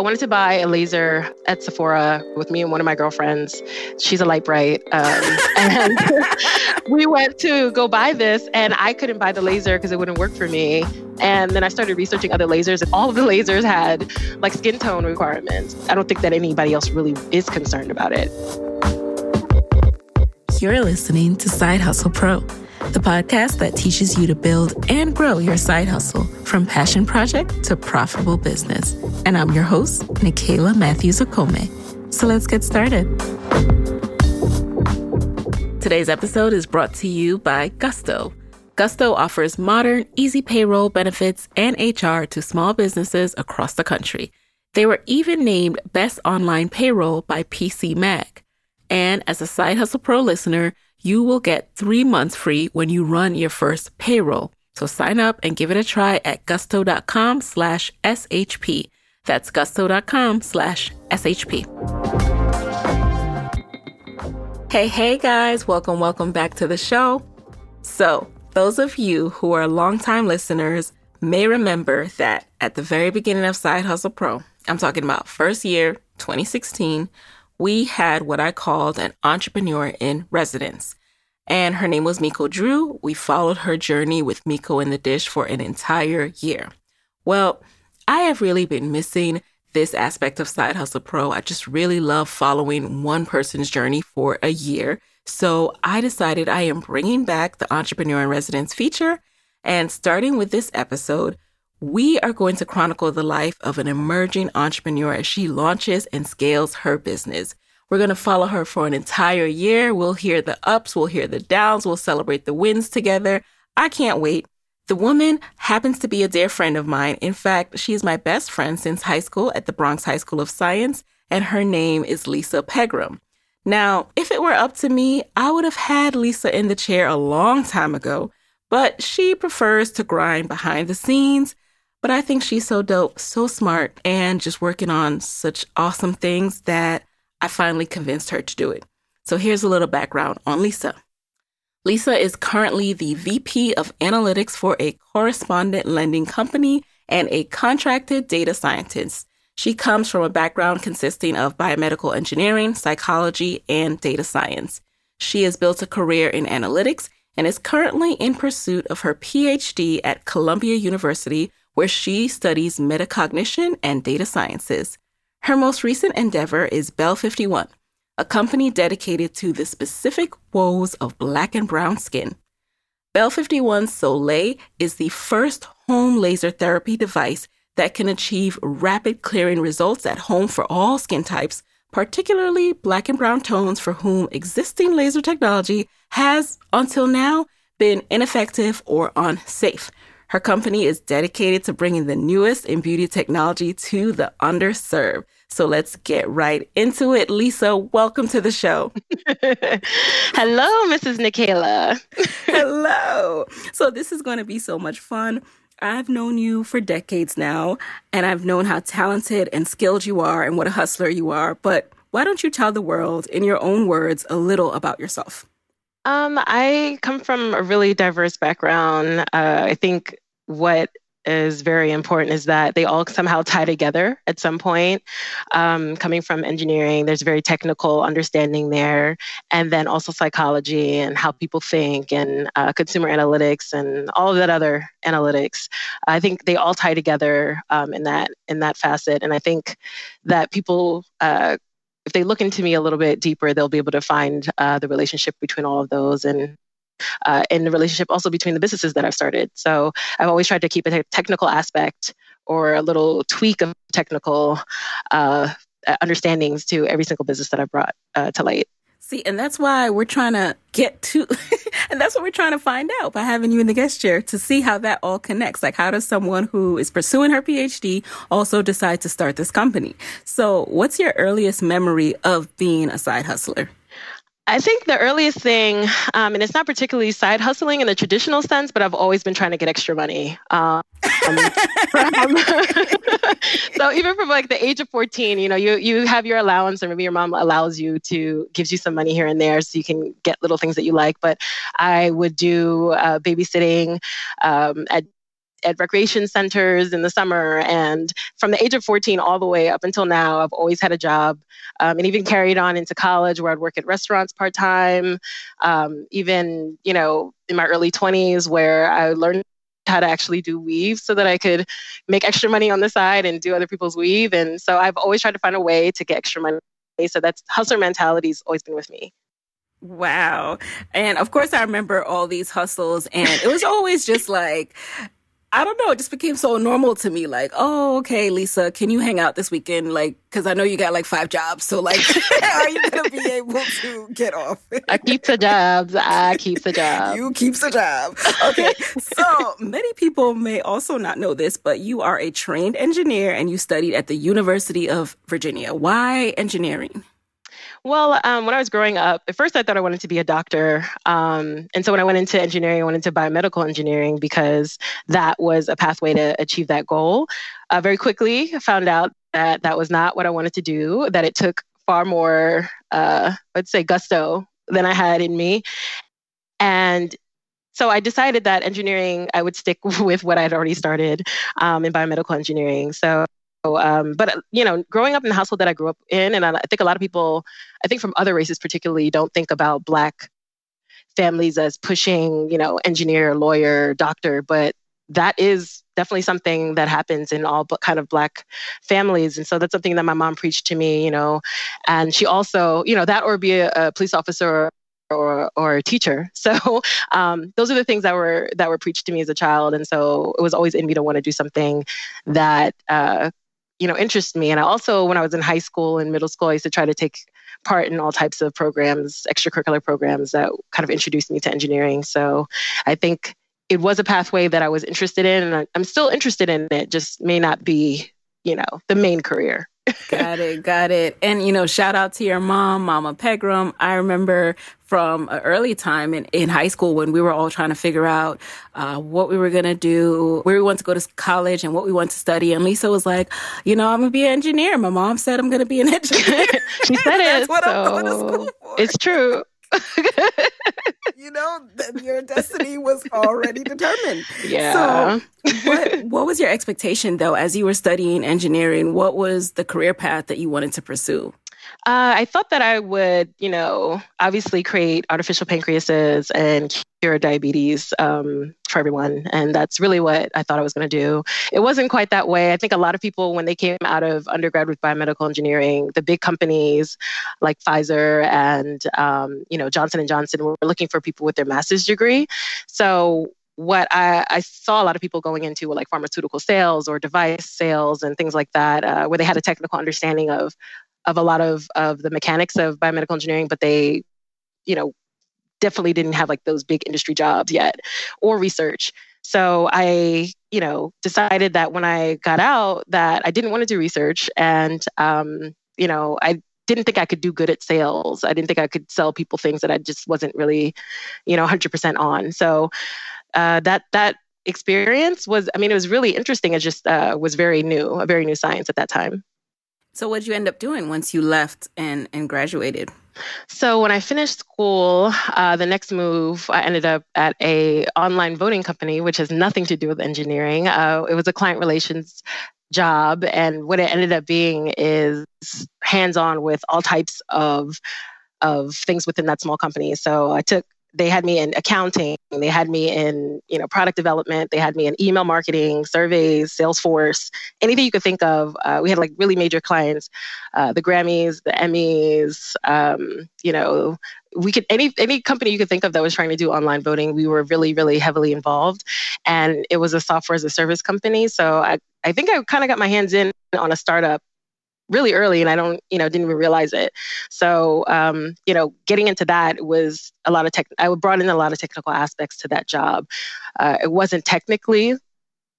I wanted to buy a laser at Sephora with me and one of my girlfriends. She's a light bright. Um, and we went to go buy this, and I couldn't buy the laser because it wouldn't work for me. And then I started researching other lasers, and all of the lasers had like skin tone requirements. I don't think that anybody else really is concerned about it. You're listening to Side Hustle Pro the podcast that teaches you to build and grow your side hustle from passion project to profitable business. And I'm your host, Nicaila Matthews Okome. So let's get started. Today's episode is brought to you by Gusto. Gusto offers modern, easy payroll benefits and HR to small businesses across the country. They were even named Best Online Payroll by PC Mag. And as a Side Hustle Pro listener, you will get three months free when you run your first payroll. So sign up and give it a try at gusto.com slash SHP. That's gusto.com slash SHP. Hey, hey guys, welcome, welcome back to the show. So, those of you who are longtime listeners may remember that at the very beginning of Side Hustle Pro, I'm talking about first year, 2016, we had what I called an entrepreneur in residence. And her name was Meiko Drew. We followed her journey with Meiko in the dish for an entire year. Well, I have really been missing this aspect of Side Hustle Pro. I just really love following one person's journey for a year. So I decided I am bringing back the Entrepreneur in Residence feature. And starting with this episode, we are going to chronicle the life of an emerging entrepreneur as she launches and scales her business. We're going to follow her for an entire year. We'll hear the ups, we'll hear the downs, we'll celebrate the wins together. I can't wait. The woman happens to be a dear friend of mine. In fact, she's my best friend since high school at the Bronx High School of Science, and her name is Lisa Pegram. Now, if it were up to me, I would have had Lisa in the chair a long time ago, but she prefers to grind behind the scenes but I think she's so dope, so smart, and just working on such awesome things that I finally convinced her to do it. So here's a little background on Lisa. Lisa is currently the VP of Analytics for a correspondent lending company and a contracted data scientist. She comes from a background consisting of biomedical engineering, psychology, and data science. She has built a career in analytics and is currently in pursuit of her PhD at Columbia University where she studies metacognition and data sciences. Her most recent endeavor is Belle 51, a company dedicated to the specific woes of black and brown skin. Belle 51 Soleil is the first home laser therapy device that can achieve rapid clearing results at home for all skin types, particularly black and brown tones for whom existing laser technology has, until now, been ineffective or unsafe. Her company is dedicated to bringing the newest in beauty technology to the underserved. So let's get right into it. Lisa, welcome to the show. Hello, Mrs. Nicaila. Hello. So this is going to be so much fun. I've known you for decades now, and I've known how talented and skilled you are and what a hustler you are. But why don't you tell the world, in your own words, a little about yourself? Um, I come from a really diverse background. Uh, I think what is very important is that they all somehow tie together at some point. Um, coming from engineering, there's very technical understanding there, and then also psychology and how people think, and uh, consumer analytics, and all of that other analytics. I think they all tie together um, in that in that facet, and I think that people. Uh, if they look into me a little bit deeper, they'll be able to find uh, the relationship between all of those and uh, in the relationship also between the businesses that I've started. So I've always tried to keep a technical aspect or a little tweak of technical uh, understandings to every single business that I've brought uh, to light. See, and that's why we're trying to get to, and that's what we're trying to find out by having you in the guest chair to see how that all connects. Like, how does someone who is pursuing her PhD also decide to start this company? So, what's your earliest memory of being a side hustler? I think the earliest thing, um, and it's not particularly side hustling in the traditional sense, but I've always been trying to get extra money. Um, so even from like the age of 14, you know, you you have your allowance, or maybe your mom allows you to gives you some money here and there, so you can get little things that you like. But I would do uh, babysitting um, at at recreation centers in the summer. And from the age of 14 all the way up until now, I've always had a job um, and even carried on into college where I'd work at restaurants part time. Um, even, you know, in my early 20s where I learned how to actually do weave so that I could make extra money on the side and do other people's weave. And so I've always tried to find a way to get extra money. So that's hustler mentality has always been with me. Wow. And of course, I remember all these hustles, and it was always just like, I don't know, it just became so normal to me. Like, oh, okay, Lisa, can you hang out this weekend? Like, because I know you got like five jobs. So, like, are you going to be able to get off? I keep the jobs. I keep the job. You keep the job. Okay. so, many people may also not know this, but you are a trained engineer and you studied at the University of Virginia. Why engineering? Well, um, when I was growing up, at first I thought I wanted to be a doctor. Um, and so when I went into engineering, I went into biomedical engineering because that was a pathway to achieve that goal. Uh, very quickly, I found out that that was not what I wanted to do, that it took far more, uh, let's say, gusto than I had in me. And so I decided that engineering, I would stick with what I'd already started um, in biomedical engineering. So um, but you know, growing up in the household that I grew up in, and I, I think a lot of people, I think from other races particularly, don't think about Black families as pushing, you know, engineer, lawyer, doctor, but that is definitely something that happens in all kind of black families and so that's something that my mom preached to me you know and she also you know that or be a, a police officer or or a teacher. So um, those are the things that were that were preached to me as a child, and so it was always in me to want to do something that uh, you know interest me. And i also when i was in high school and middle school i used to try to take part in all types of programs extracurricular programs that kind of introduced me to engineering. So i think it was a pathway that i was interested in and i'm still interested in it just may not be you know the main career got it, got it. And you know, shout out to your mom, Mama Pegram. I remember from an early time in, in high school when we were all trying to figure out uh, what we were gonna do, where we want to go to college, and what we want to study. And Lisa was like, "You know, I'm gonna be an engineer." My mom said I'm gonna be an engineer. she said it. so It's true. you know, your destiny was already determined. Yeah. So, what, what was your expectation though as you were studying engineering? What was the career path that you wanted to pursue? Uh, I thought that I would, you know, obviously create artificial pancreases and cure diabetes um, for everyone. And that's really what I thought I was going to do. It wasn't quite that way. I think a lot of people, when they came out of undergrad with biomedical engineering, the big companies like Pfizer and, um, you know, Johnson & Johnson were looking for people with their master's degree. So what I, I, saw a lot of people going into were like pharmaceutical sales or device sales and things like that, uh, where they had a technical understanding of of a lot of of the mechanics of biomedical engineering, but they, you know, definitely didn't have like those big industry jobs yet or research. So I, you know, decided that when I got out that I didn't want to do research and um, you know, I didn't think I could do good at sales. I didn't think I could sell people things that I just wasn't really, you know, 100% on. So uh, that that experience was, I mean, it was really interesting. It just uh, was very new, a very new science at that time. So what did you end up doing once you left and, and graduated? So when I finished school, uh, the next move, I ended up at a online voting company, which has nothing to do with engineering. Uh, it was a client relations job, and what it ended up being is hands-on with all types of of things within that small company. So I took they had me in accounting they had me in you know product development they had me in email marketing surveys salesforce anything you could think of. Uh, we had like really major clients uh, the grammys the emmys um, you know we could any any company you could think of that was trying to do online voting we were really really heavily involved. And it was a software as a service company so i i think i kind of got my hands in on a startup really early and I don't, you know, didn't even realize it. So, um, you know, getting into that was a lot of tech, I brought in a lot of technical aspects to that job. Uh, it wasn't technically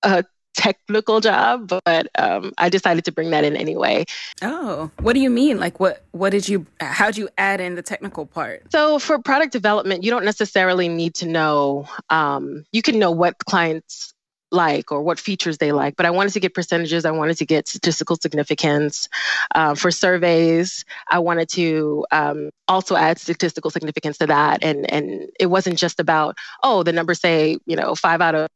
a technical job, but um, I decided to bring that in anyway. Oh, what do you mean? Like, what what did you? How'd you add in the technical part? So for product development, you don't necessarily need to know. Um, you can know what clients like or what features they like. But I wanted to get percentages. I wanted to get statistical significance. Uh, for surveys, I wanted to um, also add statistical significance to that. And, and it wasn't just about, oh, the numbers say, you know, five out of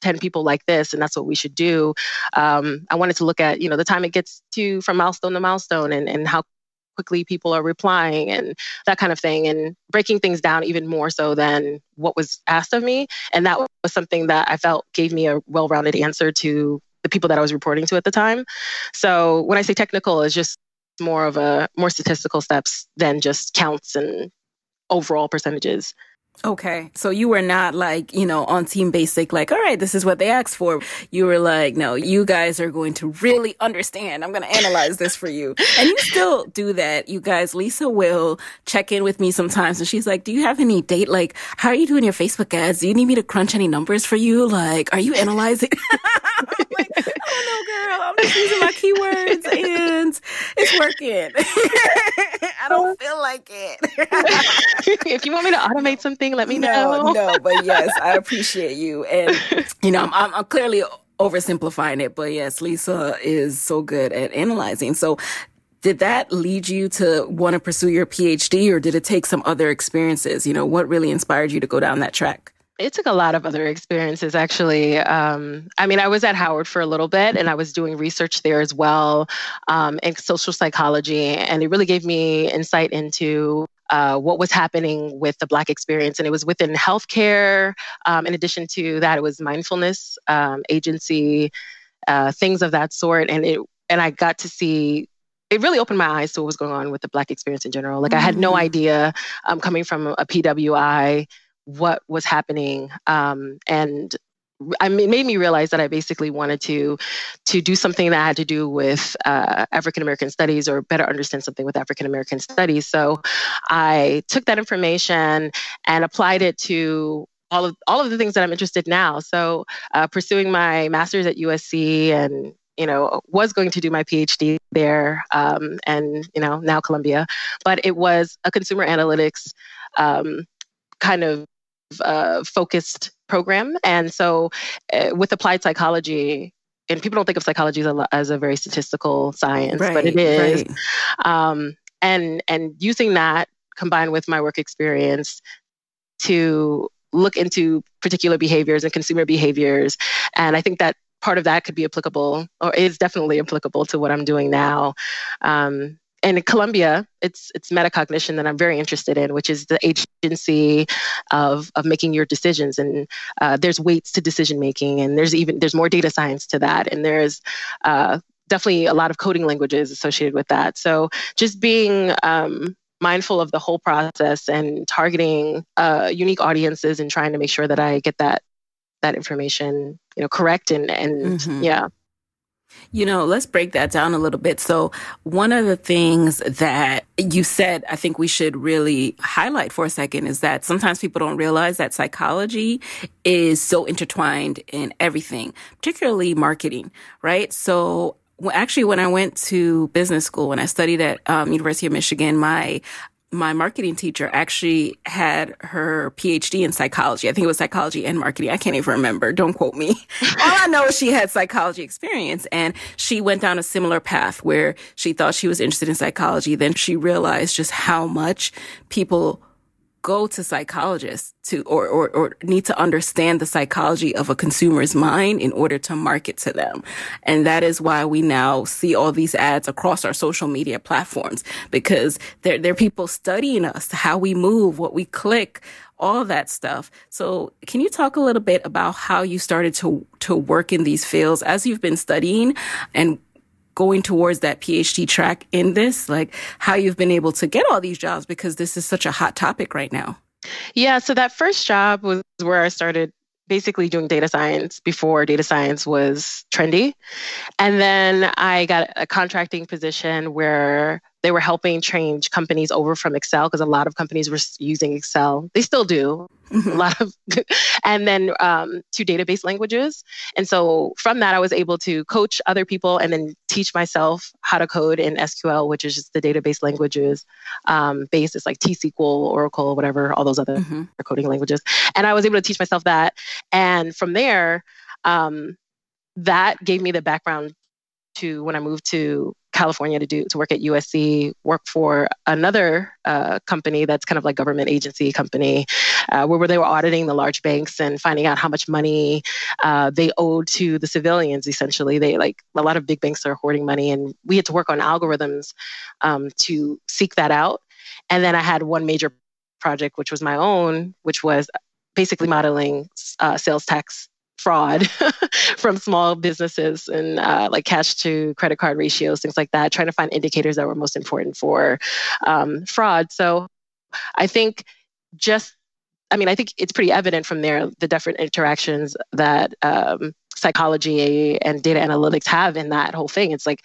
10 people like this and that's what we should do um, i wanted to look at you know the time it gets to from milestone to milestone and, and how quickly people are replying and that kind of thing and breaking things down even more so than what was asked of me. And that was something that i felt gave me a well-rounded answer to the people that i was reporting to at the time. So when i say technical it's just more of a more statistical steps than just counts and overall percentages Okay. So you were not like, you know, on Team Basic, like, all right, this is what they asked for. You were like, no, you guys are going to really understand. I'm going to analyze this for you. And you still do that. You guys, Lisa will check in with me sometimes and she's like, do you have any date? Like, how are you doing your Facebook ads? Do you need me to crunch any numbers for you? Like, are you analyzing? I'm like, oh no, girl, I'm just using my keywords and it's working. I don't uh-huh. feel like it. if you want me to automate something, let me know. No, no, but yes, I appreciate you. And, you know, I'm, I'm, I'm clearly oversimplifying it, but yes, Lisa is so good at analyzing. So did that lead you to want to pursue your PhD or did it take some other experiences? You know, what really inspired you to go down that track? It took a lot of other experiences, actually. Um, I mean, I was at Howard for a little bit and I was doing research there as well um, in social psychology. And it really gave me insight into uh, what was happening with the Black experience. And it was within healthcare. Um, in addition to that, it was mindfulness, um, agency, uh, things of that sort. And it and I got to see it really opened my eyes to what was going on with the Black experience in general. Like, mm-hmm. I had no mm. idea um, coming from a PWI what was happening. Um, and I made me realize that I basically wanted to to do something that had to do with uh, African American studies or better understand something with African American studies. So I took that information and applied it to all of all of the things that I'm interested in now. So uh, pursuing my master's at USC and you know was going to do my phd there um, and you know now columbia but it was a consumer analytics um, kind of uh, focused program. And so uh, with applied psychology, and people don't think of psychology as a, as a very statistical science, right, but it is. Right. Um, and and using that combined with my work experience to look into particular behaviors and consumer behaviors, and I think that part of that could be applicable or is definitely applicable to what I'm doing now. Um, and in Columbia, it's it's metacognition that I'm very interested in, which is the agency of of making your decisions. And uh, there's weights to decision making, and there's even there's more data science to that, and there's uh, definitely a lot of coding languages associated with that. So just being um, mindful of the whole process and targeting uh, unique audiences and trying to make sure that I get that that information you know correct and and mm-hmm. yeah you know, let's break that down a little bit. So, one of the things that you said, I think we should really highlight for a second is that sometimes people don't realize that psychology is so intertwined in everything, particularly marketing, right? So, actually when i went to business school when i studied at um, university of michigan my my marketing teacher actually had her PhD in psychology. I think it was psychology and marketing. I can't even remember. Don't quote me. All I know is she had psychology experience and she went down a similar path where she thought she was interested in psychology. Then she realized just how much people go to psychologists to or, or, or need to understand the psychology of a consumer's mind in order to market to them. And that is why we now see all these ads across our social media platforms because there are people studying us, how we move, what we click, all that stuff. So can you talk a little bit about how you started to, to work in these fields as you've been studying and going towards that PhD track in this, like how you've been able to get all these jobs because this is such a hot topic right now. Yeah, so that first job was where I started basically doing data science before data science was trendy. And then I got a contracting position where they were helping change companies over from Excel because a lot of companies were using Excel. They still do mm-hmm. a lot of, and then um, to database languages. And so from that, I was able to coach other people and then teach myself how to code in SQL, which is just the database languages um, it's like T-SQL, Oracle, whatever, all those other mm-hmm. coding languages. And I was able to teach myself that. And from there, um, that gave me the background to when I moved to California to do to work at USC, work for another uh, company that's kind of like government agency company, uh, where they were auditing the large banks and finding out how much money uh, they owed to the civilians. Essentially, they like a lot of big banks are hoarding money, and we had to work on algorithms um, to seek that out. And then I had one major project, which was my own, which was basically modeling uh, sales tax fraud from small businesses and uh, like cash to credit card ratios, things like that, trying to find indicators that were most important for um, fraud. So I think just, I mean, I think it's pretty evident from there the different interactions that um, psychology and data analytics have in that whole thing. It's like,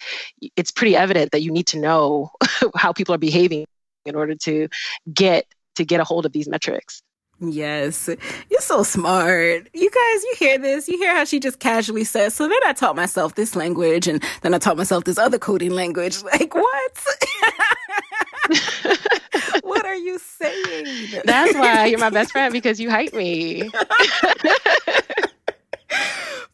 it's pretty evident that you need to know how people are behaving in order to get to get a hold of these metrics. Yes, you're so smart. You guys, you hear this? You hear how she just casually says, So then I taught myself this language and then I taught myself this other coding language. Like, what? what are you saying? That's why you're my best friend because you hype me. because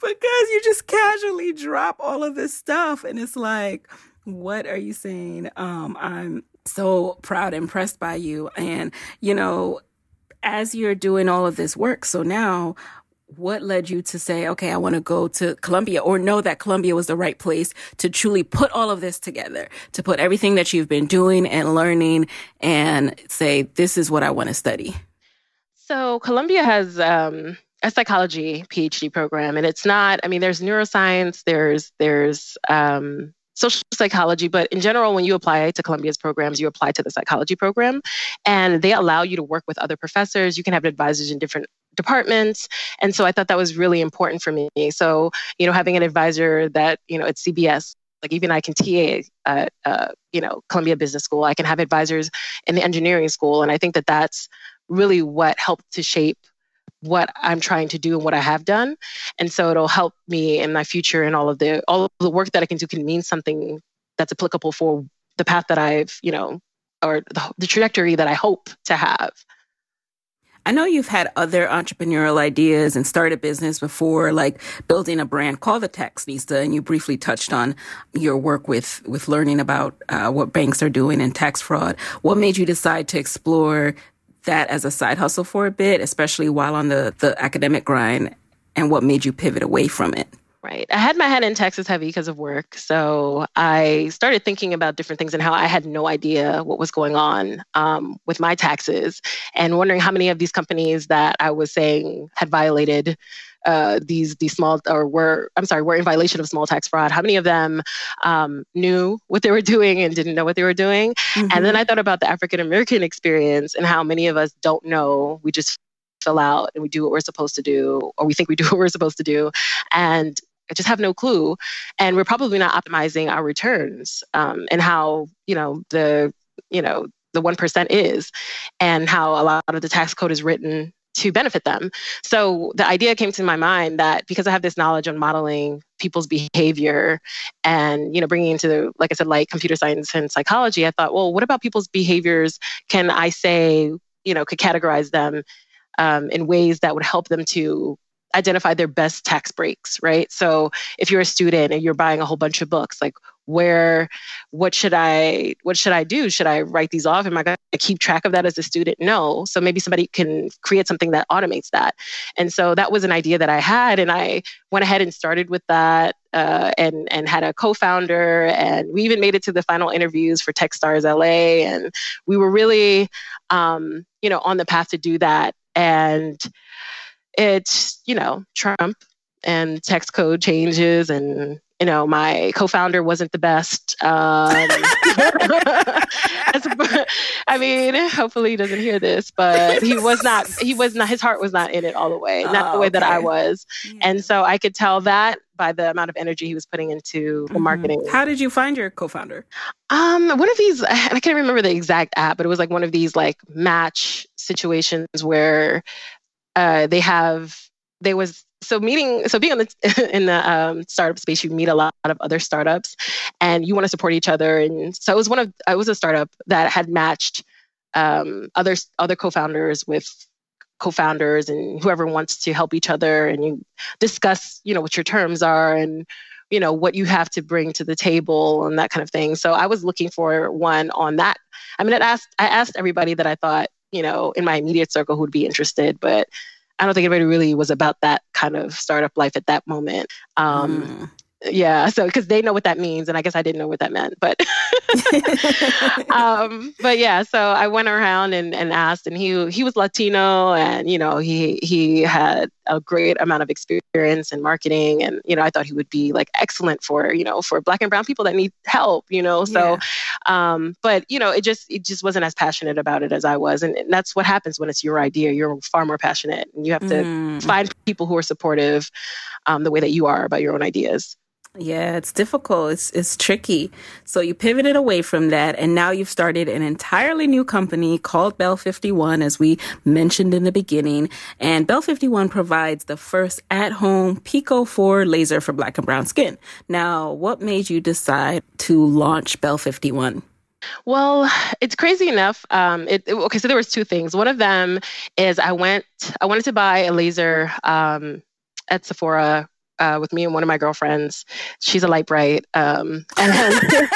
you just casually drop all of this stuff and it's like, what are you saying? Um, I'm so proud, impressed by you. And, you know, as you're doing all of this work, so now what led you to say, okay, I want to go to Columbia or know that Columbia was the right place to truly put all of this together, to put everything that you've been doing and learning and say, this is what I want to study? So Columbia has, um, a psychology PhD program, and it's not. I mean, there's neuroscience, there's there's um, social psychology, but in general, when you apply to Columbia's programs, you apply to the psychology program, and they allow you to work with other professors. You can have advisors in different departments and so i thought that was really important for me so you know having an advisor that you know at cbs like even i can ta at uh, you know columbia business school i can have advisors in the engineering school and i think that that's really what helped to shape what I'm trying to do and what I have done. And so it'll help me in my future and all of the all of the work that I can do can mean something that's applicable for the path that I've, you know, or the, the trajectory that I hope to have. I know you've had other entrepreneurial ideas and started business before, like building a brand called the Taxista, and you briefly touched on your work with with learning about uh, what banks are doing and tax fraud. What made you decide to explore that as a side hustle for a bit, especially while on the, the academic grind, and what made you pivot away from it? Right. I had my head in Texas heavy because of work. So I started thinking about different things and how I had no idea what was going on um, with my taxes and wondering how many of these companies that I was saying had violated uh, these these small or were I'm sorry were in violation of small tax fraud. How many of them um, knew what they were doing and didn't know what they were doing? Mm-hmm. And then I thought about the African American experience and how many of us don't know. We just fill out and we do what we're supposed to do, or we think we do what we're supposed to do, and I just have no clue. And we're probably not optimizing our returns um, and how you know the you know the 1% is and how a lot of the tax code is written to benefit them. So the idea came to my mind that because I have this knowledge on modeling people's behavior and you know bringing into the, like I said like computer science and psychology, I thought, well, what about people's behaviors? Can I say you know could categorize them um, in ways that would help them to identify their best tax breaks, right? So if you're a student and you're buying a whole bunch of books, like where what should i what should i do? Should i write these off? Am i going to keep track of that as a student? No. So maybe somebody can create something that automates that. And so that was an idea that i had and i went ahead and started with that uh, and and had a co-founder and we even made it to the final interviews for techstars la and we were really um, you know on the path to do that. And it's you know trump and tax code changes and you know, my co-founder wasn't the best. Um, I mean, hopefully he doesn't hear this, but he was not. He was not. His heart was not in it all the way, not oh, the way okay. that I was, yeah. and so I could tell that by the amount of energy he was putting into mm-hmm. marketing. How did you find your co-founder? Um, one of these. I can't remember the exact app, but it was like one of these like match situations where uh, they have. They was so meeting so being in the in the um, startup space you meet a lot of other startups and you want to support each other and so it was one of i was a startup that had matched um, other other co-founders with co-founders and whoever wants to help each other and you discuss you know what your terms are and you know what you have to bring to the table and that kind of thing so i was looking for one on that i mean i asked i asked everybody that i thought you know, in my immediate circle who would be interested, but I don't think anybody really was about that kind of startup life at that moment. Um, mm yeah so because they know what that means and i guess i didn't know what that meant but um but yeah so i went around and, and asked and he he was latino and you know he he had a great amount of experience in marketing and you know i thought he would be like excellent for you know for black and brown people that need help you know so yeah. um but you know it just it just wasn't as passionate about it as i was and, and that's what happens when it's your idea you're far more passionate and you have to mm. find people who are supportive um, the way that you are about your own ideas yeah, it's difficult. It's it's tricky. So you pivoted away from that and now you've started an entirely new company called Belle 51 as we mentioned in the beginning. And Belle 51 provides the first at-home Pico 4 laser for black and brown skin. Now, what made you decide to launch Belle 51? Well, it's crazy enough. Um, it, it, okay, so there was two things. One of them is I went, I wanted to buy a laser um, at Sephora uh, with me and one of my girlfriends. She's a light bright. Um, and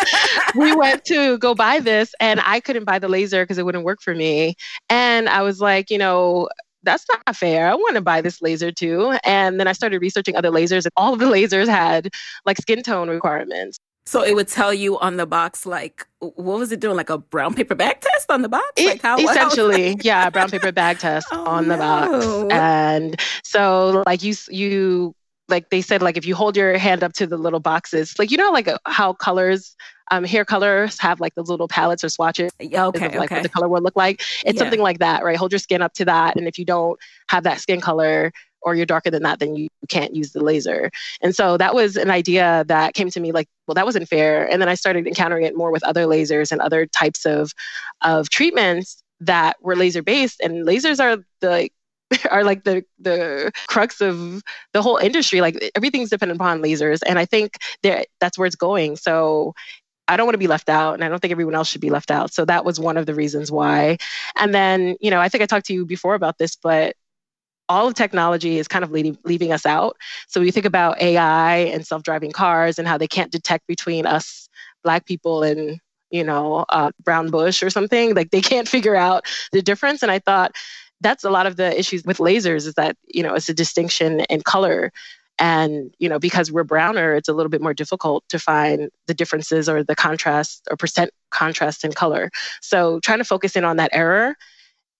we went to go buy this, and I couldn't buy the laser because it wouldn't work for me. And I was like, you know, that's not fair. I want to buy this laser too. And then I started researching other lasers, and all of the lasers had like skin tone requirements. So it would tell you on the box, like, what was it doing? Like a brown paper bag test on the box? Like how, essentially, yeah, brown paper bag test oh, on the no. box. And so, like you, you like they said like if you hold your hand up to the little boxes like you know like uh, how colors um, hair colors have like those little palettes or swatches? Okay, of, like okay. what the color would look like? It's yeah. something like that right? Hold your skin up to that and if you don't have that skin color or you're darker than that then you can't use the laser. And so that was an idea that came to me like well that wasn't fair. And then i started encountering it more with other lasers and other types of of treatments that were laser based and lasers are the are like the the crux of the whole industry. Like everything's dependent upon lasers, and I think that that's where it's going. So I don't want to be left out, and I don't think everyone else should be left out. So that was one of the reasons why. And then you know I think I talked to you before about this, but all of technology is kind of leaving, leaving us out. So you think about AI and self-driving cars and how they can't detect between us black people and you know uh, brown bush or something like they can't figure out the difference and i thought that's a lot of the issues with lasers is that you know it's a distinction in color. And you know because we're browner it's a little bit more difficult to find the differences or the contrast or percent contrast in color. So trying to focus in on that error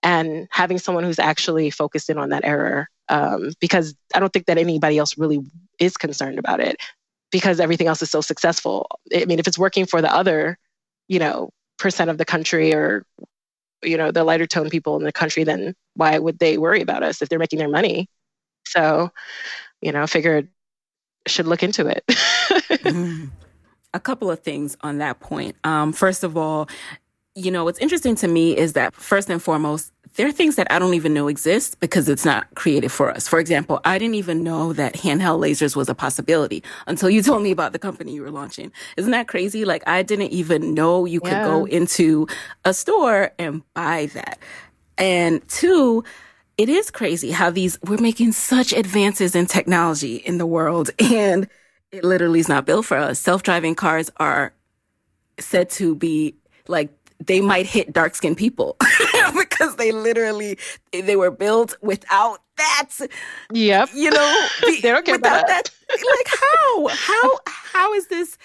and having someone who's actually focused in on that error um, because i don't think that anybody else really is concerned about it because everything else is so successful. I mean if it's working for the other you know percent of the country or you know the lighter tone people in the country then why would they worry about us if they're making their money so you know figured should look into it mm. a couple of things on that point um, first of all you know what's interesting to me is that first and foremost there are things that I don't even know exist because it's not created for us. For example, I didn't even know that handheld lasers was a possibility until you told me about the company you were launching. Isn't that crazy? Like I didn't even know you could go into a store and buy that. And two, it is crazy how these, we're making such advances in technology in the world and it literally is not built for us. Self-driving cars are said to be like they might hit dark skinned people because they literally they were built without that. Yep. You know, they don't care about that. that. Like how? How how is this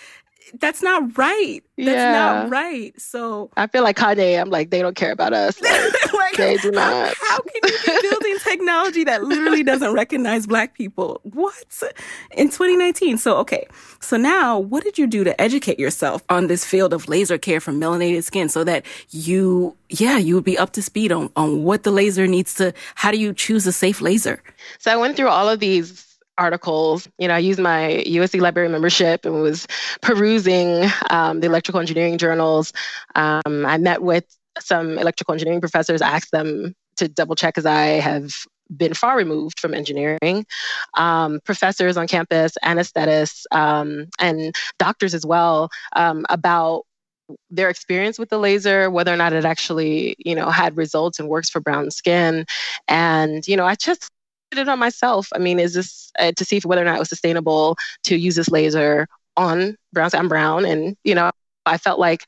that's not right. That's yeah. not right. So I feel like Kanye, I'm like, they don't care about us. Like, like they do not. How, how can you be building technology that literally doesn't recognize black people? What? In 2019. So okay. So now what did you do to educate yourself on this field of laser care for melanated skin so that you yeah, you would be up to speed on, on what the laser needs to how do you choose a safe laser? So I went through all of these articles. You know, I used my USC library membership and was perusing um, the electrical engineering journals. Um, I met with some electrical engineering professors, asked them to double check as I have been far removed from engineering. Um, professors on campus, anesthetists, um, and doctors as well um, about their experience with the laser, whether or not it actually, you know, had results and works for brown skin. And, you know, I just it on myself. I mean, is this uh, to see if whether or not it was sustainable to use this laser on brown? I'm brown, and you know, I felt like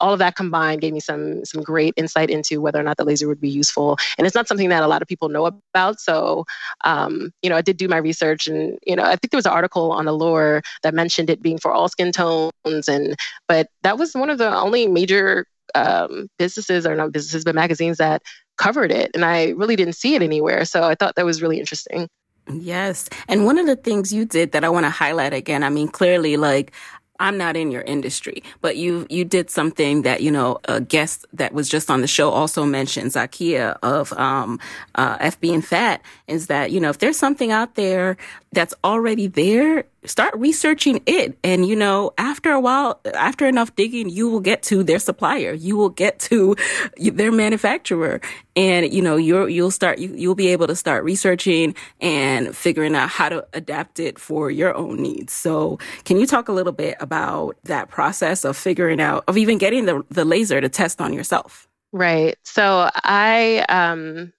all of that combined gave me some some great insight into whether or not the laser would be useful. And it's not something that a lot of people know about. So, um, you know, I did do my research, and you know, I think there was an article on Allure that mentioned it being for all skin tones, and but that was one of the only major um, businesses or not businesses, but magazines that covered it, and I really didn't see it anywhere. So I thought that was really interesting. Yes. And one of the things you did that I want to highlight again, I mean, clearly, like, I'm not in your industry, but you you did something that you know a guest that was just on the show also mentioned Zakia of um, uh, FB Fat is that you know if there's something out there that's already there, start researching it. And, you know, after a while, after enough digging, you will get to their supplier. You will get to their manufacturer. And, you know, you're, you'll start, you, you'll be able to start researching and figuring out how to adapt it for your own needs. So can you talk a little bit about that process of figuring out, of even getting the, the laser to test on yourself? Right. So I, um,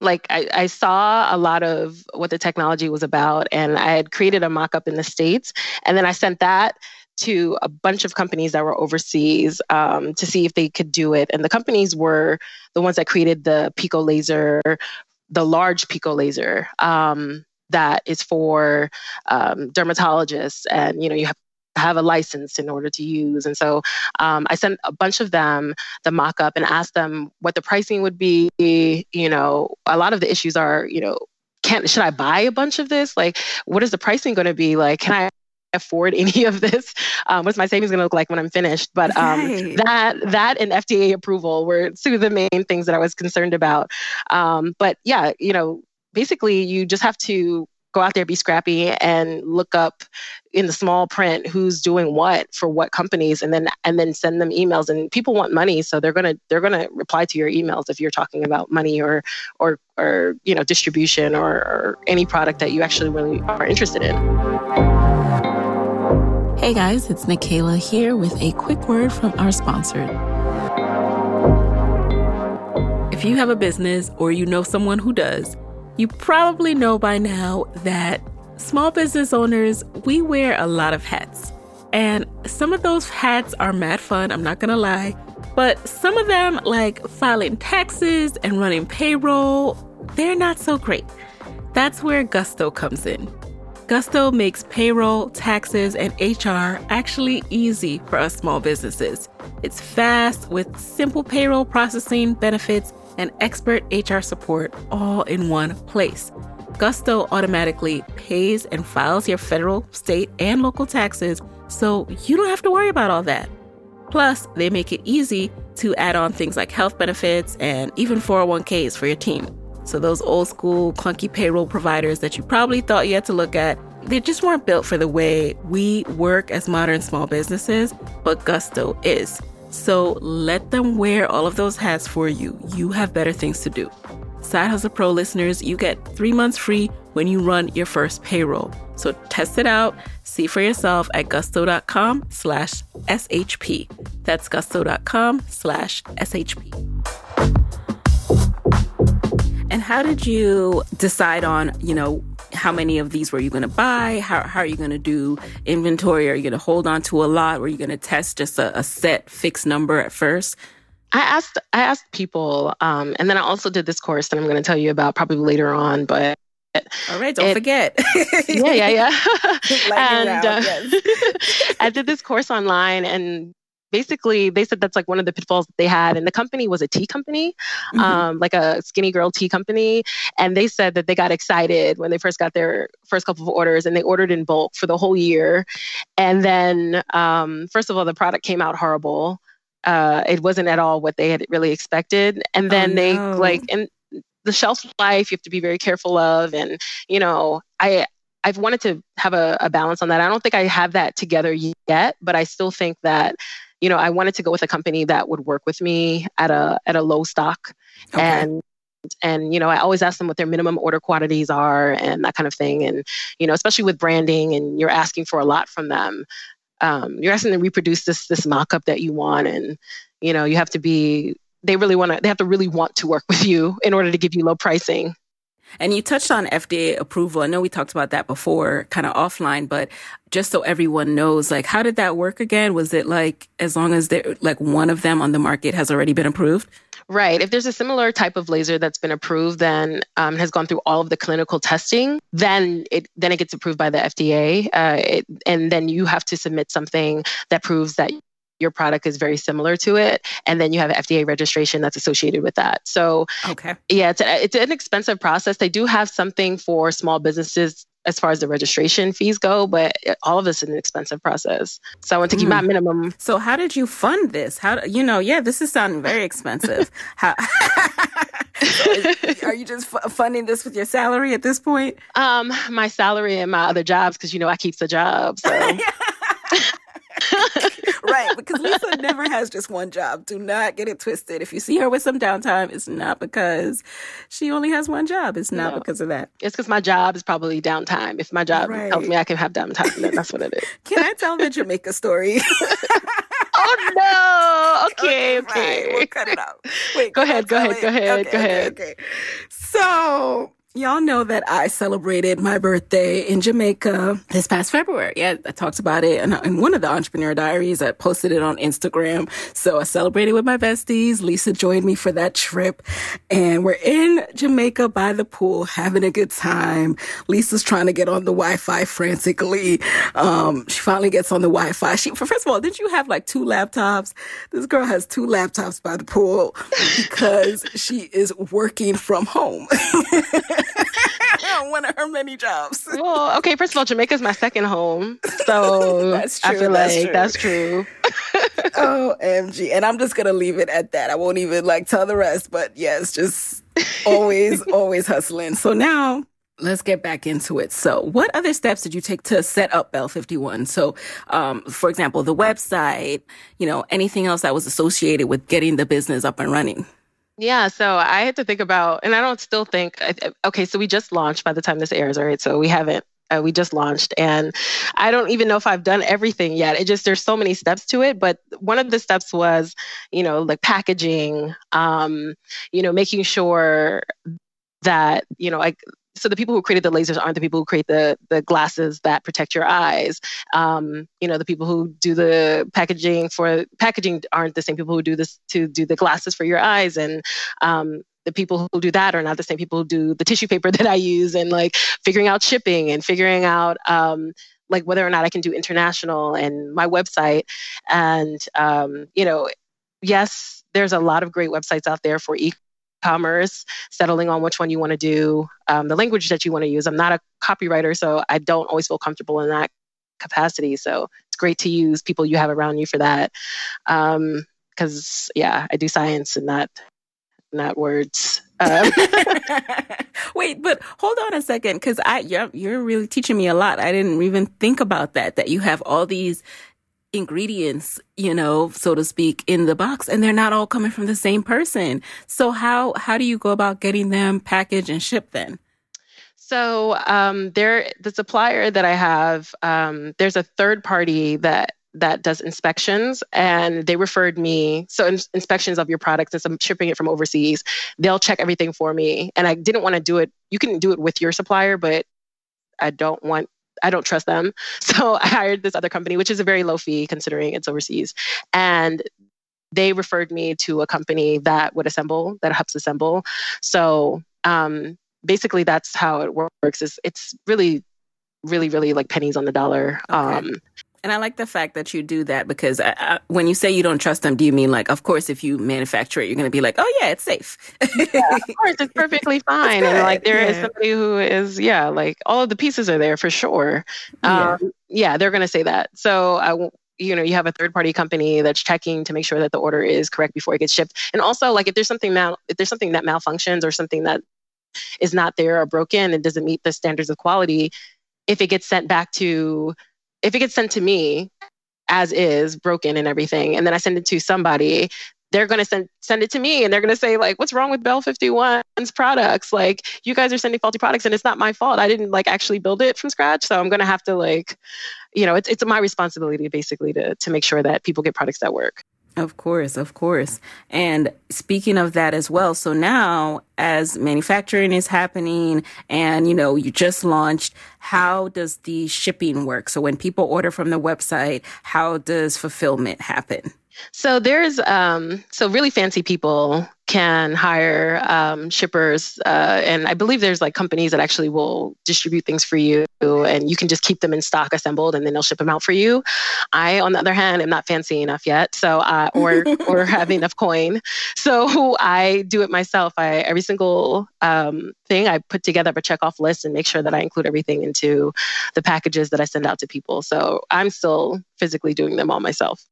like I, I, saw a lot of what the technology was about and i had created a mock-up in the states and then i sent that to a bunch of companies that were overseas um, to see if they could do it and the companies were the ones that created the pico laser the large pico laser um, that is for um, dermatologists and you know you have have a license in order to use. And so um, I sent a bunch of them the mock up and asked them what the pricing would be. You know, a lot of the issues are, you know, can should I buy a bunch of this? Like, what is the pricing going to be? Like, can I afford any of this? Um, what's my savings going to look like when I'm finished? But um, right. that that and FDA approval were two of the main things that I was concerned about. Um, but yeah, you know, basically, you just have to go out there, be scrappy, and look up in the small print who's doing what for what companies, and then and then send them emails. And people want money, so they're gonna they're gonna reply to your emails if you're talking about money or or or you know distribution or, or any product that you actually really are interested in. Hey guys, it's Nicaila here with a quick word from our sponsor. If you have a business or you know someone who does, you probably know by now that small business owners, we wear a lot of hats. And some of those hats are mad fun, I'm not gonna lie. But some of them, like filing taxes and running payroll, they're not so great. That's where Gusto comes in. Gusto makes payroll, taxes, and HR actually easy for us small businesses. It's fast with simple payroll processing, benefits, and expert HR support all in one place. Gusto automatically pays and files your federal, state, and local taxes, so you don't have to worry about all that. Plus, they make it easy to add on things like health benefits and even 401ks for your team. So, those old school, clunky payroll providers that you probably thought you had to look at, they just weren't built for the way we work as modern small businesses, but Gusto is. So let them wear all of those hats for you. You have better things to do. Side Hustle Pro listeners, you get three months free when you run your first payroll. So test it out, see for yourself at gusto.com slash SHP. That's gusto.com slash SHP. And how did you decide on, you know, how many of these were you going to buy? How, how are you going to do inventory? Are you going to hold on to a lot? Were you going to test just a, a, set fixed number at first? I asked I asked people, um, and then I also did this course that I'm going to tell you about probably later on. But all right, don't it, forget. yeah, yeah, yeah. and uh, yes. I did this course online, and basically they said that's like one of the pitfalls that they had and the company was a tea company mm-hmm. um, like a skinny girl tea company and they said that they got excited when they first got their first couple of orders and they ordered in bulk for the whole year and then um, first of all the product came out horrible uh, it wasn't at all what they had really expected and then oh, they no. like and the shelf life you have to be very careful of and you know i I've wanted to have a, a, balance on that. I don't think I have that together yet, but I still think that you know, I wanted to go with a company that would work with me at a at a low stock. Okay. and and you know i always ask them what their minimum order quantities are and that kind of thing. And you know especially with branding and you're asking for a lot from them um, you're asking them to reproduce this this mock-up that you want. And you know you have to be they really want to they have to really want to work with you in order to give you low pricing And you touched on FDA approval. I know we talked about that before, kind of offline, but just so everyone knows, like, how did that work again? Was it like as long as there, like, one of them on the market has already been approved? Right. If there's a similar type of laser that's been approved, then um, has gone through all of the clinical testing, then it then it gets approved by the FDA, uh, it, and then you have to submit something that proves that your product is very similar to it and then you have FDA registration that's associated with that. So okay. Yeah, it's a, it's an expensive process. They do have something for small businesses as far as the registration fees go, but all of this is an expensive process. So I want to keep mm. my minimum. So how did you fund this? How you know? Yeah, this is sounding very expensive. how, are you just f- funding this with your salary at this point? Um, my salary and my other jobs because you know I keep the job. So. right, because Lisa never has just one job. Do not get it twisted. If you see her with some downtime, it's not because she only has one job. It's not no. because of that. It's because my job is probably downtime. If my job right. tells me I can have downtime, then that's what it is. can I tell the Jamaica story? oh no! Okay, okay. okay. We'll cut it out. Wait, go ahead, go ahead, go ahead, okay, go ahead, okay, okay. So Y'all know that I celebrated my birthday in Jamaica this past February. Yeah, I talked about it in, in, one of the entrepreneur diaries. I posted it on Instagram. So I celebrated with my besties. Lisa joined me for that trip and we're in Jamaica by the pool having a good time. Lisa's trying to get on the Wi-Fi frantically. Um, she finally gets on the Wi-Fi. She, first of all, didn't you have like two laptops? This girl has two laptops by the pool because she is working from home. one of her many jobs. Well, okay, first of all, Jamaica's my second home. So that's true, I feel that's like true. that's true. OMG. And I'm just gonna leave it at that. I won't even like tell the rest, but yes, just always, always hustling. So now let's get back into it. So, what other steps did you take to set up Belle 51? So, um, for example, the website, you know, anything else that was associated with getting the business up and running? Yeah, so I had to think about, and I don't still think, okay, so we just launched by the time this airs, right? So we haven't, uh, we just launched, and I don't even know if I've done everything yet. It just, there's so many steps to it. But one of the steps was, you know, like packaging, um, you know, making sure that, you know, like so the people who created the lasers aren't the people who create the the glasses that protect your eyes. Um, you know, the people who do the packaging for packaging aren't the same people who do this to do the glasses for your eyes, and um, the people who do that are not the same people who do the tissue paper that I use, and like figuring out shipping and figuring out. Um, like whether or not I can do international and my website, and um, you know, yes, there's a lot of great websites out there for e commerce, settling on which one you want to do, um, the language that you want to use. I'm not a copywriter, so I don't always feel comfortable in that capacity. So it's great to use people you have around you for that. Because um, yeah, I do science and not not words. Um. Wait, but hold on a second, because I you're, you're really teaching me a lot. I didn't even think about that. That you have all these ingredients, you know, so to speak, in the box, and they're not all coming from the same person. So how how do you go about getting them packaged and shipped then? So um, there, the supplier that I have, um, there's a third party that that does inspections, and they referred me. So in, inspections of your products, since I'm shipping it from overseas, they'll check everything for me. And I didn't want to do it. You can do it with your supplier, but I don't want I don't trust them. So I hired this other company, which is a very low fee considering it's overseas. And they referred me to a company that would assemble, that helps assemble. So um, basically, that's how it works. Is it's really, really, really like pennies on the dollar. Okay. Um, and I like the fact that you do that because I, I, when you say you don't trust them, do you mean like, of course, if you manufacture it, you're going to be like, oh yeah, it's safe. yeah, of course, it's perfectly fine. and like there yeah. is somebody who is, yeah, like all of the pieces are there for sure. Um, yeah. yeah, they're going to say that. So I, you know you have a third party company that's checking to make sure that the order is correct before it gets shipped and also like if there's something mal if there's something that malfunctions or something that is not there or broken and doesn't meet the standards of quality if it gets sent back to if it gets sent to me as is, broken and everything, and then I send it to somebody, they're going to send send it to me and they're going to say like what's wrong with Belle 51's products? Like you guys are sending faulty products and it's not my fault. I didn't like actually build it from scratch so i'm going to have to like you know it's, it's my responsibility basically to to make sure that people get products that work Of course, of course. And speaking of that as well, so now as manufacturing is happening and you know, you just launched, how does the shipping work? So when people order from the website, how does fulfillment happen? So there's um, so really fancy people can hire um, shippers, uh, and I believe there's like companies that actually will distribute things for you, and you can just keep them in stock assembled, and then they'll ship them out for you. I, on the other hand, am not fancy enough yet, so uh, or or have enough coin, so I do it myself. I every single um, thing I put together a check off list and make sure that I include everything into the packages that I send out to people. So I'm still physically doing them all myself.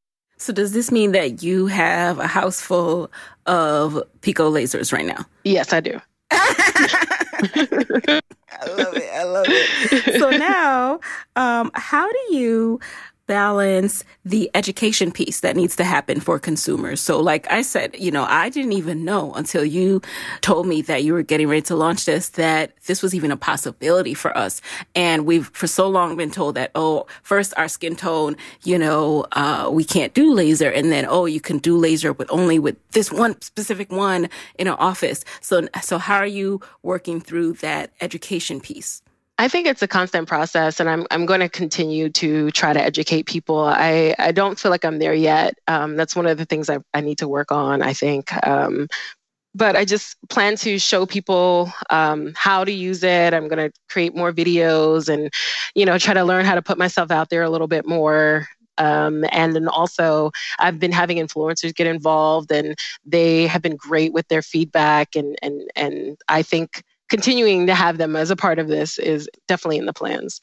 So does this mean that you have a house full of Pico lasers right now? Yes, I do. I love it. I love it. So now, um, how do you balance the education piece that needs to happen for consumers. So like I said, you know, I didn't even know until you told me that you were getting ready to launch this that this was even a possibility for us. And we've for so long been told that, oh, first our skin tone, you know, uh, we can't do laser. And then, oh, you can do laser, but only with this one specific one in an office. So, so how are you working through that education piece? I think it's a constant process, and I'm I'm going to continue to try to educate people. I I don't feel like I'm there yet. Um, that's one of the things I I need to work on. I think. Um, but I just plan to show people um, how to use it. I'm going to create more videos and, you know, try to learn how to put myself out there a little bit more. Um, and then also, I've been having influencers get involved, and they have been great with their feedback. And and and I think continuing to have them as a part of this is definitely in the plans.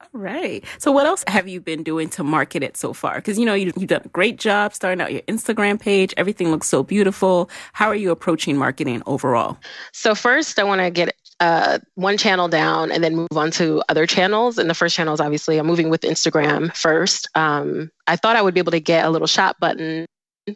All right. So, what else have you been doing to market it so far? Because you know you, have done a great job starting out your Instagram page. Everything looks so beautiful. How are you approaching marketing overall? So, first, I want to get uh, one channel down and then move on to other channels. And the first channel is obviously I'm moving with Instagram first. Um, I thought I would be able to get a little shop button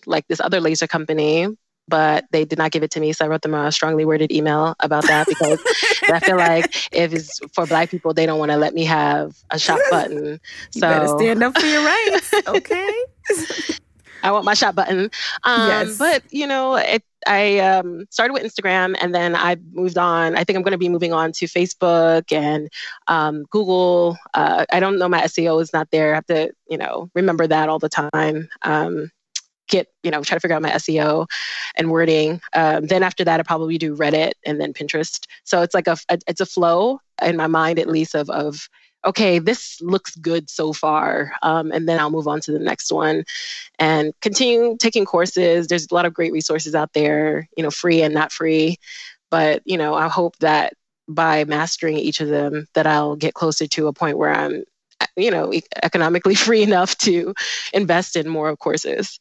like this other laser company but they did not give it to me. So I wrote them a strongly worded email about that because I feel like if it's for Black people, they don't want to let me have a shop button. You so better stand up for your rights, okay? I want my shop button. Um, yes. But you know, it, I um, started with Instagram, and then I moved on. I think I'm going to be moving on to Facebook and um, Google. Uh, I don't know my SEO is not there. I have to, you know, remember that all the time. Um, get you know try to figure out my SEO and wording. Um, then after that, I probably do Reddit and then Pinterest. So it's like a, a it's a flow in my mind at least of of okay, this looks good so far, um, and then I'll move on to the next one and continue taking courses. There's a lot of great resources out there, you know, free and not free. But you know, I hope that by mastering each of them, that I'll get closer to a point where I'm you know economically free enough to invest in more courses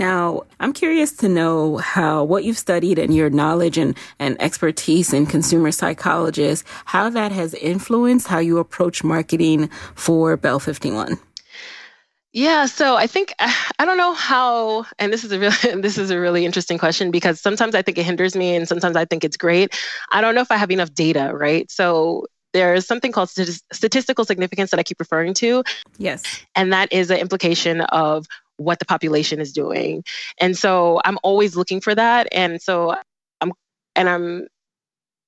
now, I'm curious to know how what you've studied and your knowledge and, and expertise in consumer psychologist, how that has influenced how you approach marketing for Belle 51. Yeah, so I think I don't know how, and this is a really this is a really interesting question because sometimes I think it hinders me, and sometimes I think it's great. I don't know if I have enough data, right? So there's something called statistical significance that I keep referring to. Yes, and that is an implication of what the population is doing. And so I'm always looking for that. And so I'm, and I'm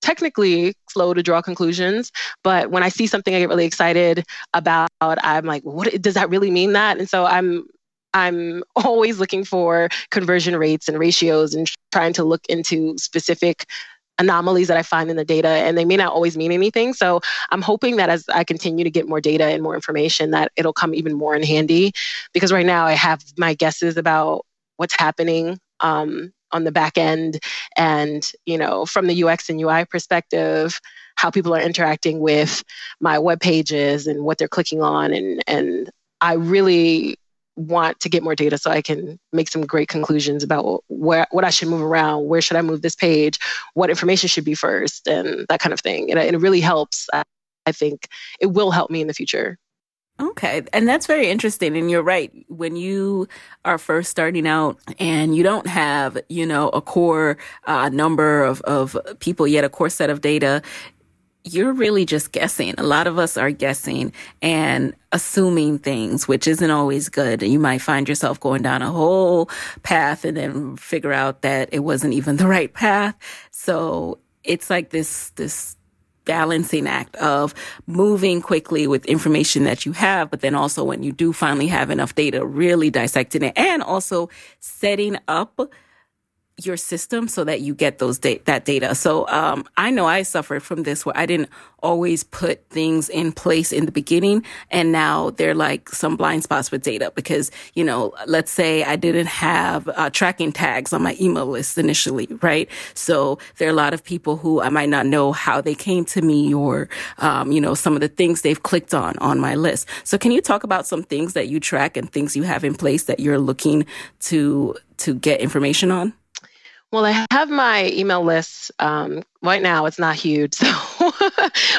technically slow to draw conclusions, but when I see something I get really excited about, I'm like, what does that really mean that? And so I'm, I'm always looking for conversion rates and ratios and trying to look into specific anomalies that I find in the data, and they may not always mean anything. So I'm hoping that as I continue to get more data and more information, that it'll come even more in handy. Because right now I have my guesses about what's happening um, on the back end, and you know, from the UX and UI perspective, how people are interacting with my web pages and what they're clicking on, and and I really want to get more data so I can make some great conclusions about where what I should move around, where should I move this page, what information should be first, and that kind of thing. And, it really helps. I, think it will help me in the future. Okay. And that's very interesting. And you're right. When you are first starting out and you don't have, you know, a core uh, number of, of people yet, a core set of data, you're really just guessing. A lot of us are guessing and assuming things, which isn't always good. You might find yourself going down a whole path and then figure out that it wasn't even the right path. So it's like this, this balancing act of moving quickly with information that you have, but then also when you do finally have enough data, really dissecting it and also setting up your system so that you get those da- that data. So um, I know I suffered from this where I didn't always put things in place in the beginning, and now they're like some blind spots with data because you know, let's say I didn't have uh, tracking tags on my email list initially, right? So there are a lot of people who I might not know how they came to me or um, you know some of the things they've clicked on on my list. So can you talk about some things that you track and things you have in place that you're looking to to get information on? Well, I have my email list. Um, right now, it's not huge, so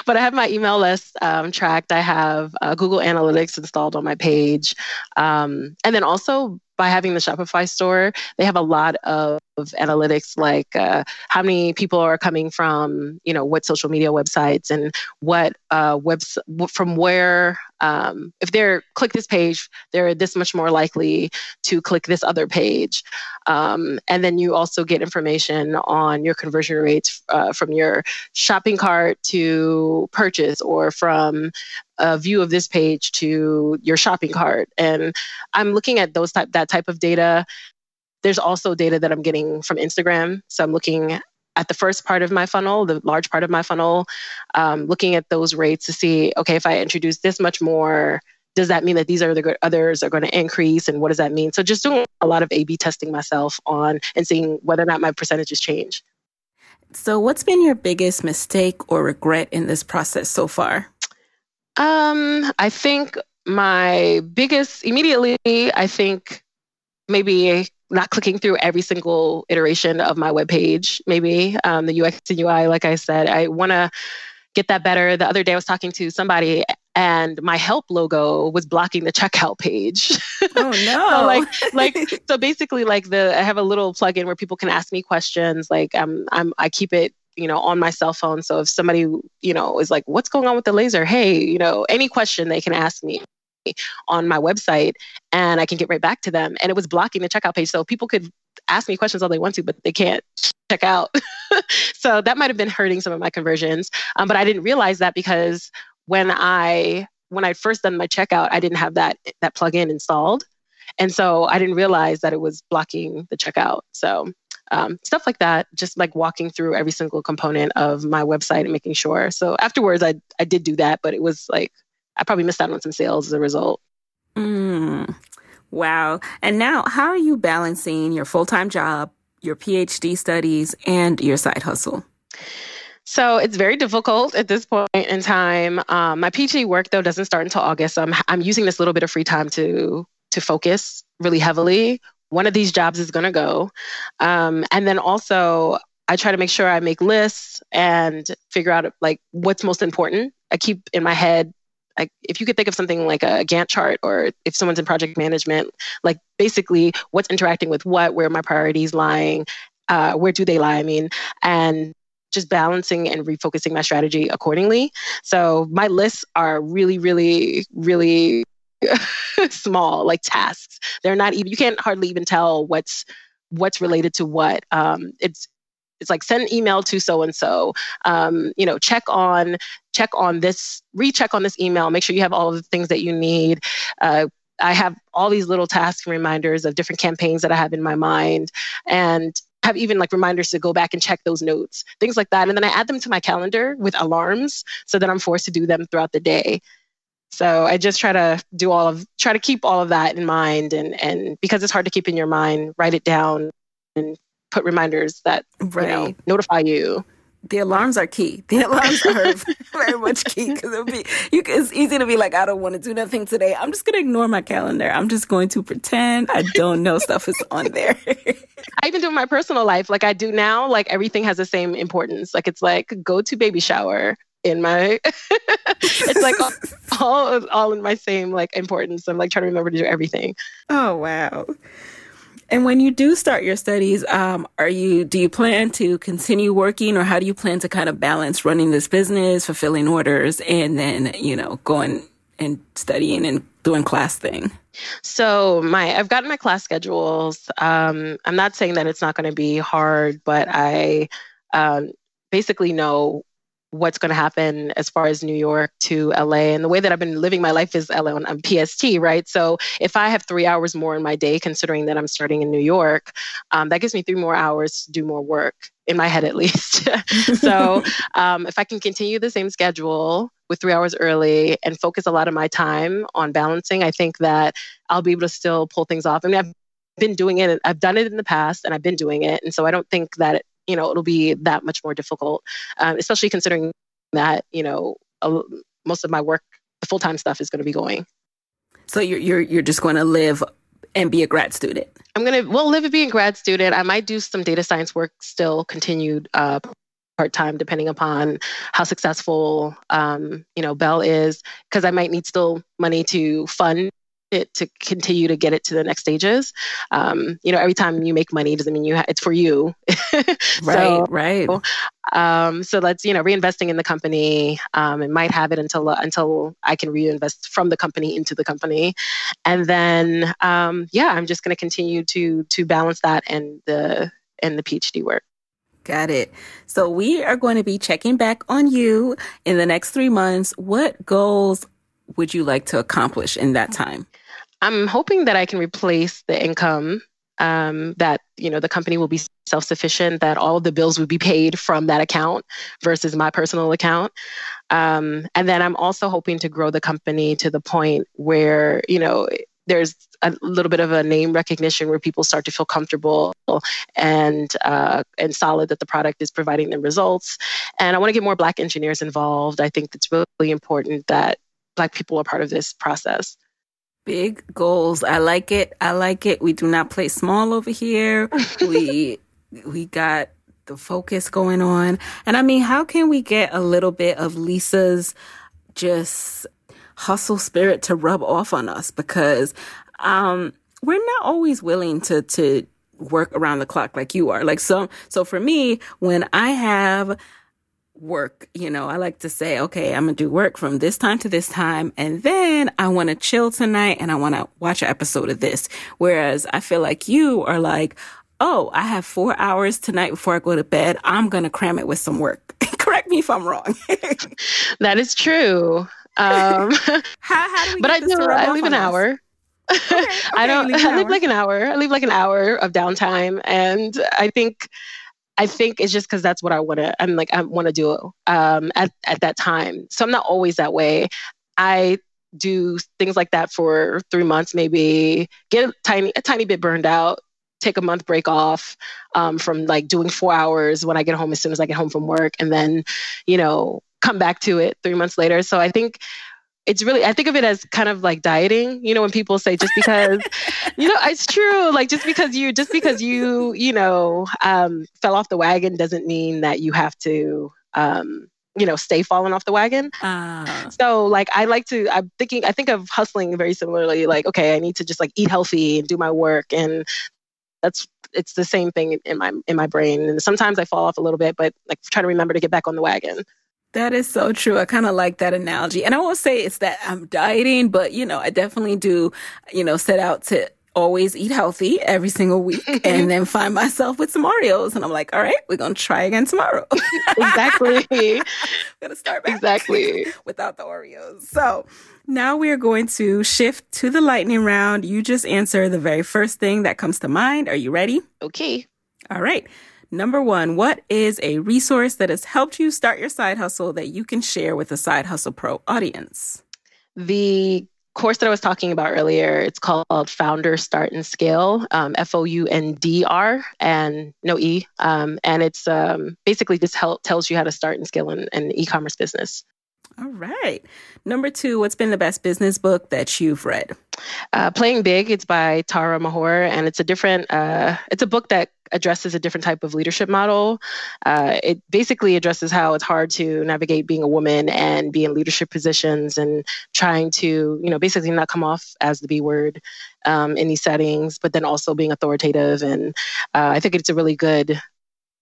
but I have my email list um, tracked. I have uh, Google Analytics installed on my page, um, and then also by having the Shopify store, they have a lot of, analytics like uh, how many people are coming from, you know, what social media websites and what uh, webs from where. Um, if they're click this page, they're this much more likely to click this other page. Um, and then you also get information on your conversion rates uh, from your shopping cart to purchase or from a view of this page to your shopping cart. And I'm looking at those type that type of data. There's also data that I'm getting from Instagram. So I'm looking at the first part of my funnel, the large part of my funnel, um, looking at those rates to see, okay, if I introduce this much more, does that mean that these are the others are going to increase and what does that mean so just doing a lot of a b testing myself on and seeing whether or not my percentages change so what's been your biggest mistake or regret in this process so far um, I think my biggest immediately, I think maybe not clicking through every single iteration of my web page. Maybe um, the UX and UI, like I said, I want to get that better. The other day, I was talking to somebody, and my help logo was blocking the checkout page. Oh no! so like, like, so basically, like the I have a little plugin where people can ask me questions. Like, um, I'm I keep it you know, on my cell phone. So if somebody, you know, is like, what's going on with the laser? Hey, you know, any question they can ask me on my website and I can get right back to them. And it was blocking the checkout page. So people could ask me questions all they want to, but they can't check out. so that might have been hurting some of my conversions. Um, but I didn't realize that because when I when I first done my checkout, I didn't have that that plugin installed. And so I didn't realize that it was blocking the checkout. So um, stuff like that just like walking through every single component of my website and making sure so afterwards i i did do that but it was like i probably missed out on some sales as a result mm, wow and now how are you balancing your full-time job your phd studies and your side hustle so it's very difficult at this point in time. Um, my PhD work though doesn't start until August. So I'm I'm using this little bit of free time to to focus really heavily one of these jobs is going to go. Um, and then also, I try to make sure I make lists and figure out like what's most important. I keep in my head, if you could think of something like a Gantt chart, or if someone's in project management, like basically what's interacting with what, where my priorities lying, uh, where do they lie? I mean, and just balancing and refocusing my strategy accordingly. So my lists are really, really, really small like tasks. They're not even you can't hardly even tell what's what's related to what. Um, it's it's like send an email to so and so you know check on check on this recheck on this email. Make sure you have all the things that you need. Uh, i have all these little tasks and reminders of different campaigns that i have in my mind and have even like reminders to go back and check those notes things like that. And then i add them to my calendar with alarms so that i'm forced to do them throughout the day so I just try to do all of try to keep all of that in mind and and because it's hard to keep in your mind, write it down and put reminders that right. you know, notify you. The alarms are key. The alarms are very much key because it'll be you. It's easy to be like, I don't want to do nothing today. I'm just going to ignore my calendar. I'm just going to pretend I don't know stuff is on there. I even do in my personal life, like I do now. Like everything has the same importance. Like it's like go to baby shower, in my it's like all all in my same like importance i'm like trying to remember to do everything oh wow And when you do start your studies, um, are you do you plan to continue working, or how do you plan to kind of balance running this business, fulfilling orders, and then you know going and studying and doing class thing? So my I've gotten my class schedules. Um, I'm not saying that it's not going to be hard, but I um, basically know what's going to happen as far as New York to LA. And the way that I've been living my life is LA on, on PST, right? So if I have three hours more in my day, considering that I'm starting in New York, um, that gives me three more hours to do more work in my head at least. so um, if I can continue the same schedule with three hours early and focus a lot of my time on balancing, I think that I'll be able to still pull things off. I mean, I've been doing it, I've done it in the past, and I've been doing it. And so I don't think that you know it'll be that much more difficult um, especially considering that you know a, most of my work the full-time stuff is going to be going. So you're you're you're just going to live and be a grad student? I'm going to well live and be a grad student. I might do some data science work still continued uh, part-time depending upon how successful um, you know Belle is because i might need still money to fund it to continue to get it to the next stages. Um, you know, every time you make money doesn't mean you ha- it's for you. right, so, right. Um, so that's you know reinvesting in the company. Um, and might have it until until I can reinvest from the company into the company, and then um, yeah, I'm just going to continue to to balance that and the and the PhD work. Got it. So we are going to be checking back on you in the next three months. What goals would you like to accomplish in that time? I'm hoping that I can replace the income um, that you know the company will be self-sufficient that all the bills would be paid from that account versus my personal account. Um, and then i'm also hoping to grow the company to the point where you know there's a little bit of a name recognition where people start to feel comfortable and uh, and solid that the product is providing them results. And i want to get more black engineers involved. I think it's really important that black people are part of this process Big goals. I like it. I like it. We do not play small over here. we we got the focus going on. And I mean, how can we get a little bit of Lisa's just hustle spirit to rub off on us because um we're not always willing to to work around the clock like you are. Like so so for me, when I have work. You know, I like to say, okay, I'm going to do work from this time to this time. And then I want to chill tonight and I want to watch an episode of this. Whereas I feel like you are like, oh, I have four hours tonight before I go to bed. I'm going to cram it with some work. Correct me if I'm wrong. that is true. Um, how, how do we but I do, I leave an hour. Okay, okay, I don't, I leave like an hour. I leave like an hour of downtime. And I think, I think it's just because that's what I want to. I'm like I want to do um, at at that time. So I'm not always that way. I do things like that for three months, maybe get a tiny a tiny bit burned out, take a month break off um, from like doing four hours when I get home as soon as I get home from work, and then you know come back to it three months later. So I think it's really i think of it as kind of like dieting you know when people say just because you know it's true like just because you just because you you know um, fell off the wagon doesn't mean that you have to um, you know stay falling off the wagon. Uh. so like i like to i'm thinking i think of hustling very similarly like okay i need to just like eat healthy and do my work and that's it's the same thing in my in my brain. And sometimes i fall off a little bit but like try to remember to get back on the wagon that is so true. I kind of like that analogy. And I won't say it's that I'm dieting, but you know, I definitely do, you know, set out to always eat healthy every single week and then find myself with some Oreos. And I'm like, all right, we're going to try again tomorrow. exactly. I'm going to start back exactly without the Oreos. So now we are going to shift to the lightning round. You just answer the very first thing that comes to mind. Are you ready? Okay. All right. Number one, what is a resource that has helped you start your side hustle that you can share with the Side Hustle Pro audience? The course that I was talking about earlier, it's called Foundr Start and Scale, um, F O U N D R, and no E. Um, and it's um, basically just help, tells you how to start and scale an, an e commerce business. All right. Number two, what's been the best business book that you've read? Uh, Playing Big. It's by Tara Mohr, and it's a different. Uh, it's a book that addresses a different type of leadership model. Uh, it basically addresses how it's hard to navigate being a woman and be in leadership positions and trying to, you know, basically not come off as the B word um, in these settings, but then also being authoritative. And uh, I think it's a really good,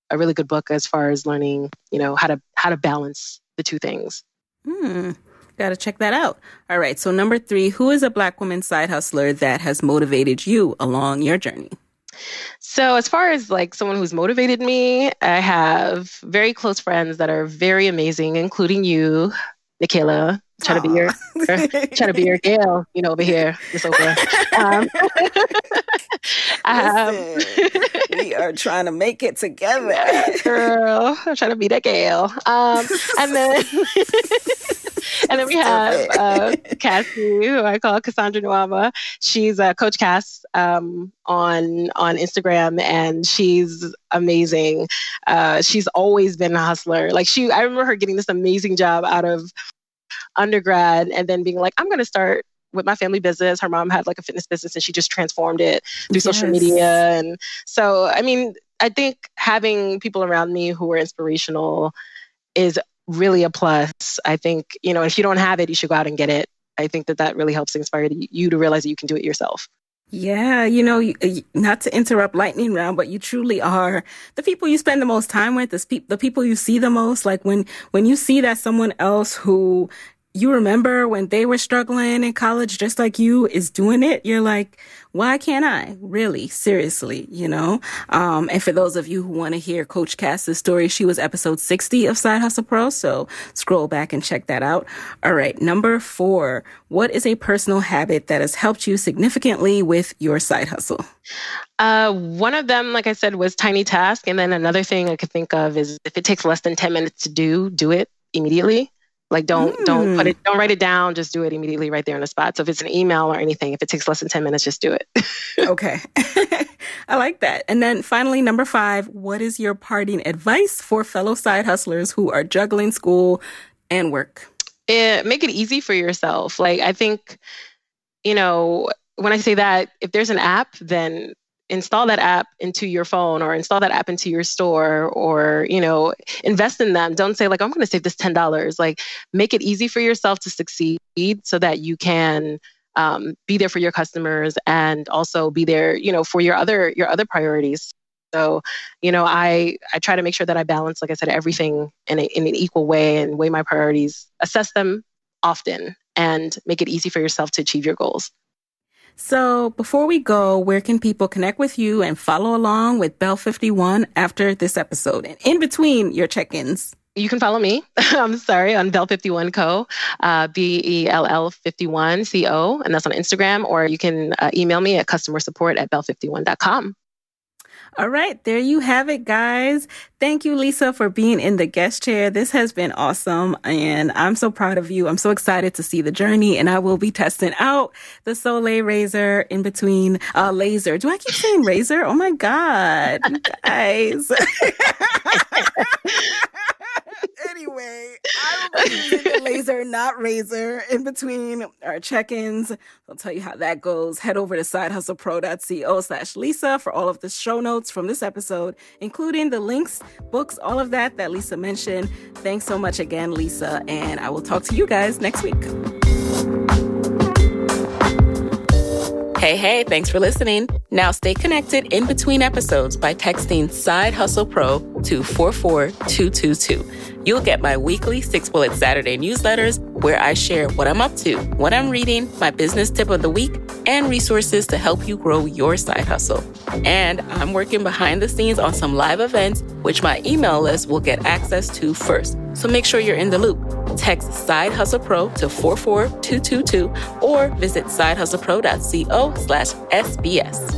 a really good book as far as learning, you know, how to how to balance the two things. Hmm. Got to check that out. All right. So, number three, who is a Black woman side hustler that has motivated you along your journey? So, as far as like someone who's motivated me, I have very close friends that are very amazing, including you, Nicaila. Try to be your try to be your Gail, you know, over here, Miss Oprah. Um, um, we are trying to make it together, girl. I'm trying to be that Gail. Um, and then and then we have uh, Cassie, who I call Cassandra Nwama. She's uh, Coach Cass um, on on Instagram, and she's amazing. Uh, she's always been a hustler. Like she, I remember her getting this amazing job out of undergrad, and then being like, "I'm going to start." with my family business her mom had like a fitness business and she just transformed it through yes. social media and so i mean i think having people around me who are inspirational is really a plus. I think, you know, if you don't have it, you should go out and get it. I think that that really helps inspire you to realize that you can do it yourself. Yeah, you know, not to interrupt lightning round, but you truly are the people you spend the most time with, the, the people you see the most. Like when, when you see that someone else who you remember when they were struggling in college just like you is doing it, you're like, why can't I? Really, seriously, you know? Um, and for those of you who want to hear Coach Cass's story, she was episode 60 of Side Hustle Pro, so scroll back and check that out. All right, number four, what is a personal habit that has helped you significantly with your side hustle? Uh, one of them, like I said, was tiny task. And then another thing I could think of is if it takes less than 10 minutes to do, do it immediately. Like don't mm. don't put it hmm. don't write it down, just do it immediately right there on the spot. So if it's an email or anything, if it takes less than 10 minutes, just do it. okay. I like that. And then finally number 5, what is your parting advice for fellow side hustlers who are juggling school and work? It, make it easy for yourself. Like I think you know, when I say that, if there's an app, then install that app into your phone or install that app into your store or you know invest in them. Don't say like i'm going to save this $10 like make it easy for yourself to succeed so that you can um, be there for your customers and also be there you know for your other your other priorities. So you know i i try to make sure that i balance like i said everything in, a, in an equal way and weigh my priorities assess them often and make it easy for yourself to achieve your goals so, before we go, where can people connect with you and follow along with Belle 51 after this episode and in between your check ins? You can follow me. I'm sorry on Belle 51 Co, uh, B E L L 51 C O, and that's on Instagram, or you can uh, email me at customer support at belle51.com. All right, there you have it, guys. Thank you, Lisa, for being in the guest chair. This has been awesome, and I'm so proud of you. I'm so excited to see the journey, and I will be testing out the Soleil razor in between uh, laser. Do I keep saying razor? Oh my god, guys. anyway, I will be using laser, not razor, in between our check-ins. I'll tell you how that goes. Head over to sidehustlepro.co slash Lisa for all of the show notes from this episode, including the links, books, all of that that Lisa mentioned. Thanks so much again, Lisa, and I will talk to you guys next week. Hey, hey, thanks for listening. Now stay connected in between episodes by texting Side Hustle Pro to 44222. You'll get my weekly Six Bullet Saturday newsletters where I share what I'm up to, what I'm reading, my business tip of the week, and resources to help you grow your side hustle. And I'm working behind the scenes on some live events, which my email list will get access to first. So make sure you're in the loop. Text Side Hustle Pro to 44222 or visit sidehustlepro.co slash SBS.